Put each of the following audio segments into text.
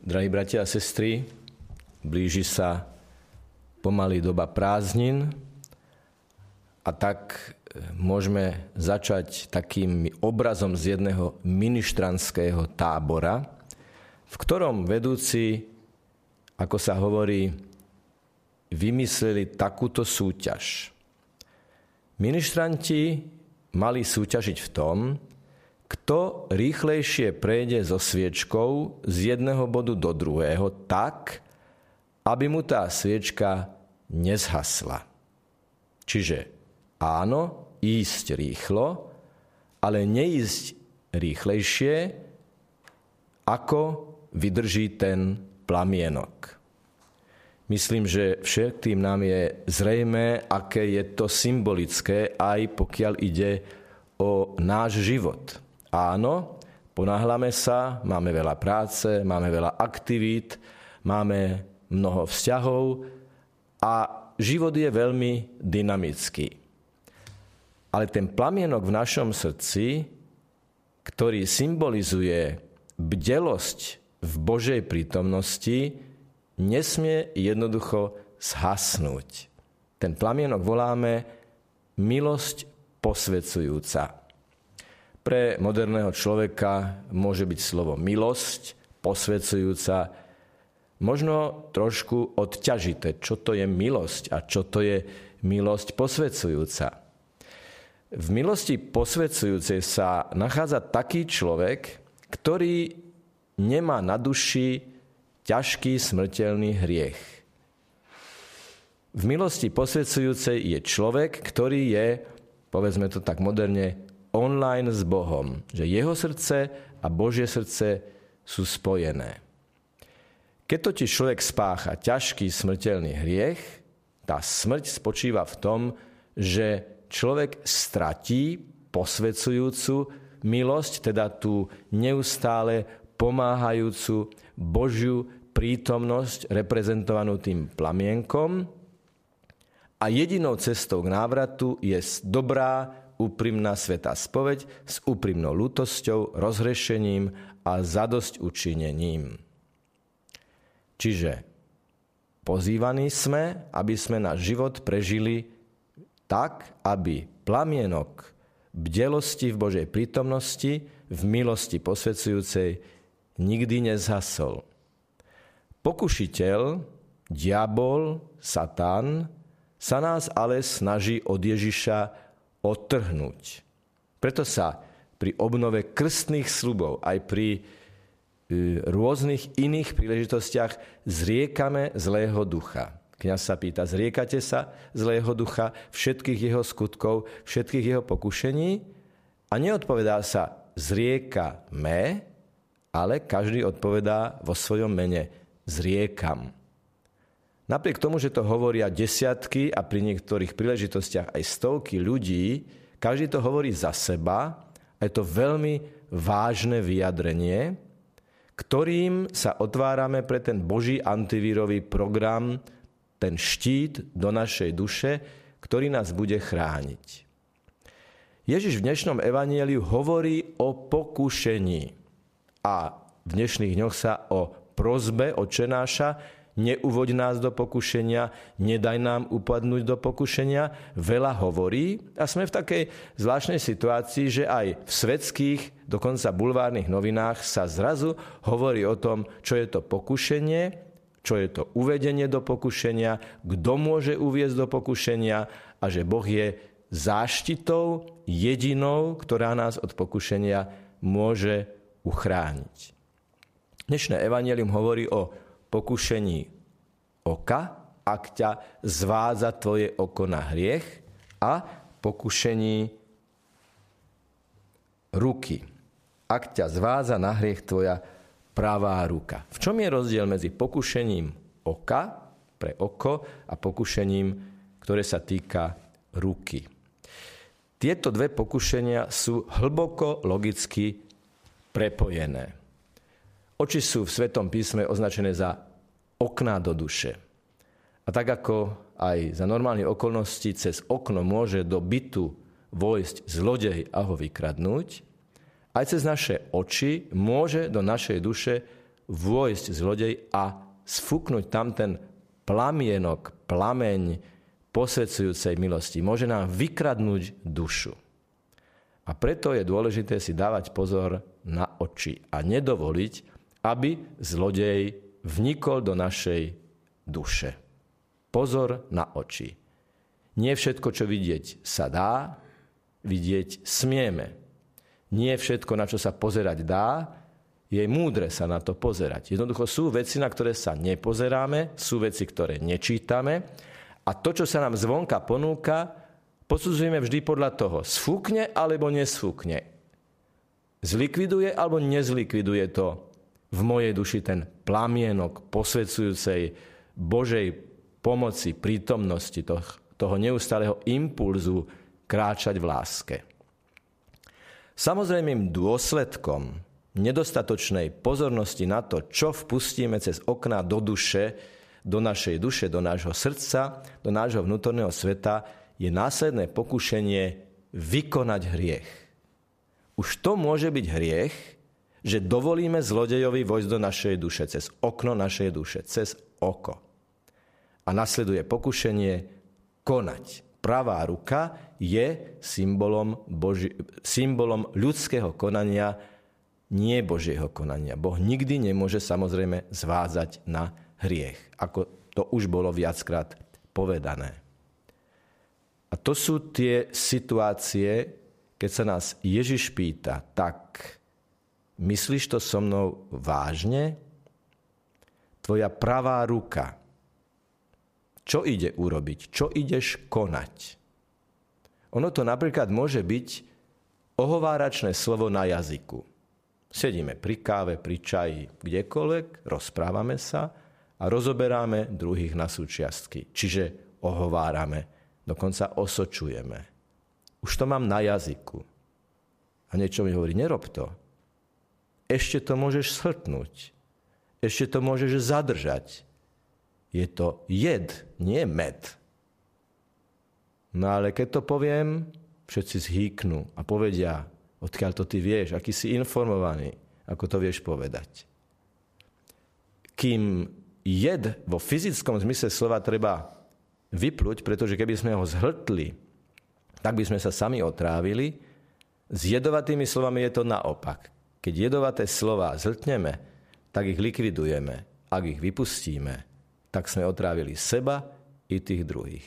Drahí bratia a sestry, blíži sa pomaly doba prázdnin a tak e, môžeme začať takým obrazom z jedného ministranského tábora, v ktorom vedúci, ako sa hovorí, vymysleli takúto súťaž. Ministranti mali súťažiť v tom, kto rýchlejšie prejde so sviečkou z jedného bodu do druhého tak, aby mu tá sviečka nezhasla. Čiže áno, ísť rýchlo, ale neísť rýchlejšie, ako vydrží ten plamienok. Myslím, že všetkým nám je zrejme, aké je to symbolické, aj pokiaľ ide o náš život. Áno, ponáhľame sa, máme veľa práce, máme veľa aktivít, máme mnoho vzťahov a život je veľmi dynamický. Ale ten plamienok v našom srdci, ktorý symbolizuje bdelosť v Božej prítomnosti, nesmie jednoducho zhasnúť. Ten plamienok voláme milosť posvedzujúca. Pre moderného človeka môže byť slovo milosť, posvedcujúca, možno trošku odťažité, čo to je milosť a čo to je milosť posvedcujúca. V milosti posvedcujúcej sa nachádza taký človek, ktorý nemá na duši ťažký smrteľný hriech. V milosti posvedcujúcej je človek, ktorý je, povedzme to tak moderne, online s Bohom. Že jeho srdce a Božie srdce sú spojené. Keď totiž človek spácha ťažký smrteľný hriech, tá smrť spočíva v tom, že človek stratí posvedzujúcu milosť, teda tú neustále pomáhajúcu Božiu prítomnosť reprezentovanú tým plamienkom a jedinou cestou k návratu je dobrá úprimná svetá spoveď s úprimnou lútosťou, rozhrešením a zadosť učinením. Čiže pozývaní sme, aby sme náš život prežili tak, aby plamienok bdelosti v Božej prítomnosti, v milosti posvedzujúcej nikdy nezhasol. Pokušiteľ, diabol, Satan sa nás ale snaží od Ježiša odtrhnúť. Preto sa pri obnove krstných slubov aj pri e, rôznych iných príležitostiach zriekame zlého ducha. Kňaz sa pýta, zriekate sa zlého ducha, všetkých jeho skutkov, všetkých jeho pokušení? A neodpovedá sa, zriekame, ale každý odpovedá vo svojom mene, zriekam. Napriek tomu, že to hovoria desiatky a pri niektorých príležitostiach aj stovky ľudí, každý to hovorí za seba a je to veľmi vážne vyjadrenie, ktorým sa otvárame pre ten Boží antivírový program, ten štít do našej duše, ktorý nás bude chrániť. Ježiš v dnešnom evanieliu hovorí o pokušení a v dnešných dňoch sa o prozbe očenáša, neuvoď nás do pokušenia, nedaj nám upadnúť do pokušenia, veľa hovorí a sme v takej zvláštnej situácii, že aj v svetských, dokonca bulvárnych novinách sa zrazu hovorí o tom, čo je to pokušenie, čo je to uvedenie do pokušenia, kto môže uviezť do pokušenia a že Boh je záštitou jedinou, ktorá nás od pokušenia môže uchrániť. Dnešné evanelium hovorí o pokušení oka, ak ťa zvádza tvoje oko na hriech a pokušení ruky, ak ťa zvádza na hriech tvoja pravá ruka. V čom je rozdiel medzi pokušením oka pre oko a pokušením, ktoré sa týka ruky? Tieto dve pokušenia sú hlboko logicky prepojené. Oči sú v Svetom písme označené za okná do duše. A tak ako aj za normálne okolnosti cez okno môže do bytu vojsť zlodej a ho vykradnúť, aj cez naše oči môže do našej duše vôjsť zlodej a sfúknuť tam ten plamienok, plameň posvedcujúcej milosti. Môže nám vykradnúť dušu. A preto je dôležité si dávať pozor na oči a nedovoliť, aby zlodej vnikol do našej duše. Pozor na oči. Nie všetko, čo vidieť sa dá, vidieť smieme. Nie všetko, na čo sa pozerať dá, je múdre sa na to pozerať. Jednoducho sú veci, na ktoré sa nepozeráme, sú veci, ktoré nečítame a to, čo sa nám zvonka ponúka, posudzujeme vždy podľa toho. Sfúkne alebo nesfúkne. Zlikviduje alebo nezlikviduje to v mojej duši ten plamienok posvedcujúcej Božej pomoci, prítomnosti, toho, toho neustáleho impulzu kráčať v láske. Samozrejmým dôsledkom nedostatočnej pozornosti na to, čo vpustíme cez okná do duše, do našej duše, do nášho srdca, do nášho vnútorného sveta, je následné pokušenie vykonať hriech. Už to môže byť hriech, že dovolíme zlodejovi vojsť do našej duše, cez okno našej duše, cez oko. A nasleduje pokušenie konať. Pravá ruka je symbolom, Boži- symbolom ľudského konania nie Božieho konania. Boh nikdy nemôže samozrejme zvádzať na hriech, ako to už bolo viackrát povedané. A to sú tie situácie, keď sa nás Ježiš pýta, tak myslíš to so mnou vážne? Tvoja pravá ruka. Čo ide urobiť? Čo ideš konať? Ono to napríklad môže byť ohováračné slovo na jazyku. Sedíme pri káve, pri čaji, kdekoľvek, rozprávame sa a rozoberáme druhých na súčiastky. Čiže ohovárame, dokonca osočujeme. Už to mám na jazyku. A niečo mi hovorí, nerob to. Ešte to môžeš shltnúť. Ešte to môžeš zadržať. Je to jed, nie med. No ale keď to poviem, všetci zhýknú a povedia, Odkiaľ to ty vieš, aký si informovaný, ako to vieš povedať. Kým jed vo fyzickom zmysle slova treba vypluť, pretože keby sme ho zhltli, tak by sme sa sami otrávili. S jedovatými slovami je to naopak. Keď jedovaté slova zhltneme, tak ich likvidujeme. Ak ich vypustíme, tak sme otrávili seba i tých druhých.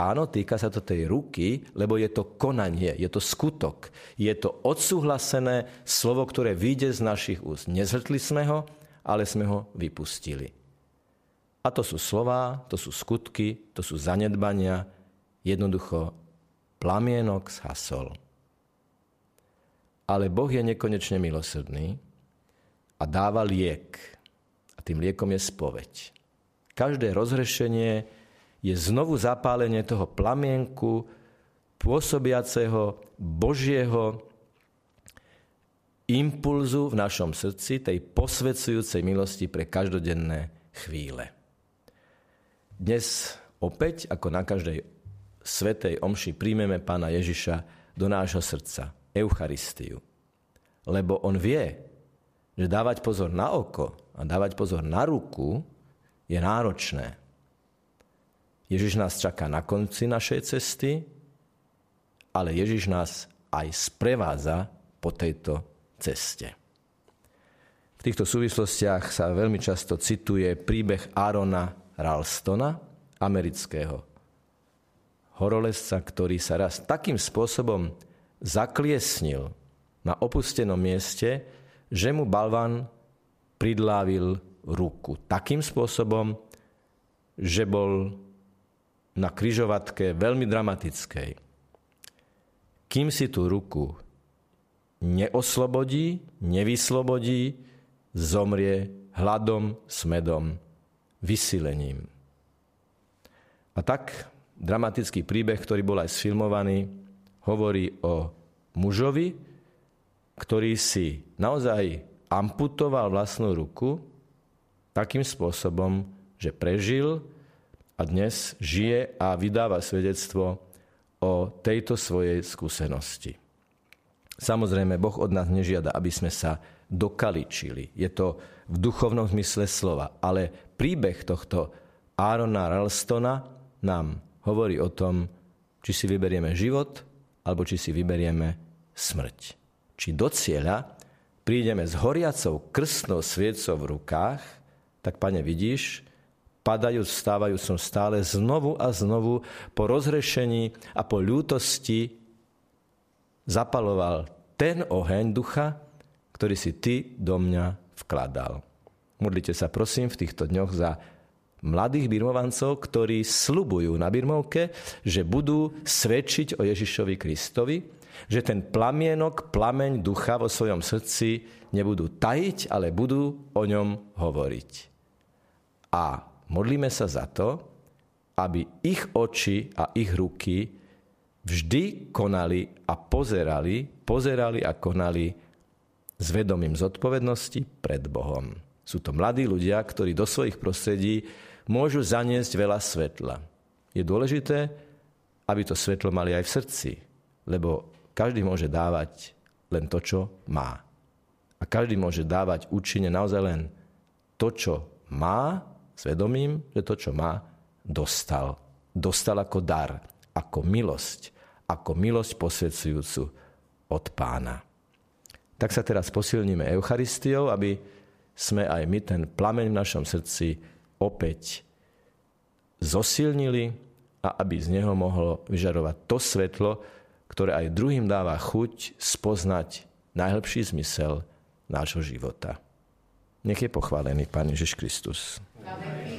Áno, týka sa to tej ruky, lebo je to konanie, je to skutok. Je to odsúhlasené slovo, ktoré vyjde z našich úst. Nezhrtli sme ho, ale sme ho vypustili. A to sú slová, to sú skutky, to sú zanedbania. Jednoducho plamienok zhasol. Ale Boh je nekonečne milosrdný a dáva liek. A tým liekom je spoveď. Každé rozhrešenie je znovu zapálenie toho plamienku pôsobiaceho Božieho impulzu v našom srdci, tej posvedzujúcej milosti pre každodenné chvíle. Dnes opäť, ako na každej svetej omši, príjmeme pána Ježiša do nášho srdca, Eucharistiu. Lebo on vie, že dávať pozor na oko a dávať pozor na ruku je náročné. Ježiš nás čaká na konci našej cesty, ale Ježiš nás aj sprevádza po tejto ceste. V týchto súvislostiach sa veľmi často cituje príbeh Arona Ralstona, amerického horolezca, ktorý sa raz takým spôsobom zakliesnil na opustenom mieste, že mu balvan pridlávil ruku takým spôsobom, že bol na kryžovatke veľmi dramatickej. Kým si tú ruku neoslobodí, nevyslobodí, zomrie hladom, smedom, vysilením. A tak dramatický príbeh, ktorý bol aj sfilmovaný, hovorí o mužovi, ktorý si naozaj amputoval vlastnú ruku takým spôsobom, že prežil a dnes žije a vydáva svedectvo o tejto svojej skúsenosti. Samozrejme, Boh od nás nežiada, aby sme sa dokaličili. Je to v duchovnom zmysle slova. Ale príbeh tohto Árona Ralstona nám hovorí o tom, či si vyberieme život, alebo či si vyberieme smrť. Či do cieľa prídeme s horiacou krstnou sviecou v rukách, tak, pane, vidíš, padajúc, vstávajúc som stále znovu a znovu po rozrešení a po ľútosti zapaloval ten oheň ducha, ktorý si ty do mňa vkladal. Modlite sa prosím v týchto dňoch za mladých birmovancov, ktorí slubujú na birmovke, že budú svedčiť o Ježišovi Kristovi, že ten plamienok, plameň ducha vo svojom srdci nebudú tajiť, ale budú o ňom hovoriť. A modlíme sa za to, aby ich oči a ich ruky vždy konali a pozerali, pozerali a konali s vedomím zodpovednosti pred Bohom. Sú to mladí ľudia, ktorí do svojich prostredí môžu zaniesť veľa svetla. Je dôležité, aby to svetlo mali aj v srdci, lebo každý môže dávať len to, čo má. A každý môže dávať účinne naozaj len to, čo má, svedomím, že to, čo má, dostal. Dostal ako dar ako milosť, ako milosť posvedcujúcu od pána. Tak sa teraz posilníme Eucharistiou, aby sme aj my ten plameň v našom srdci opäť zosilnili a aby z neho mohlo vyžarovať to svetlo, ktoré aj druhým dáva chuť spoznať najlepší zmysel nášho života. Nech je pochválený Pán Ježiš Kristus. Amen.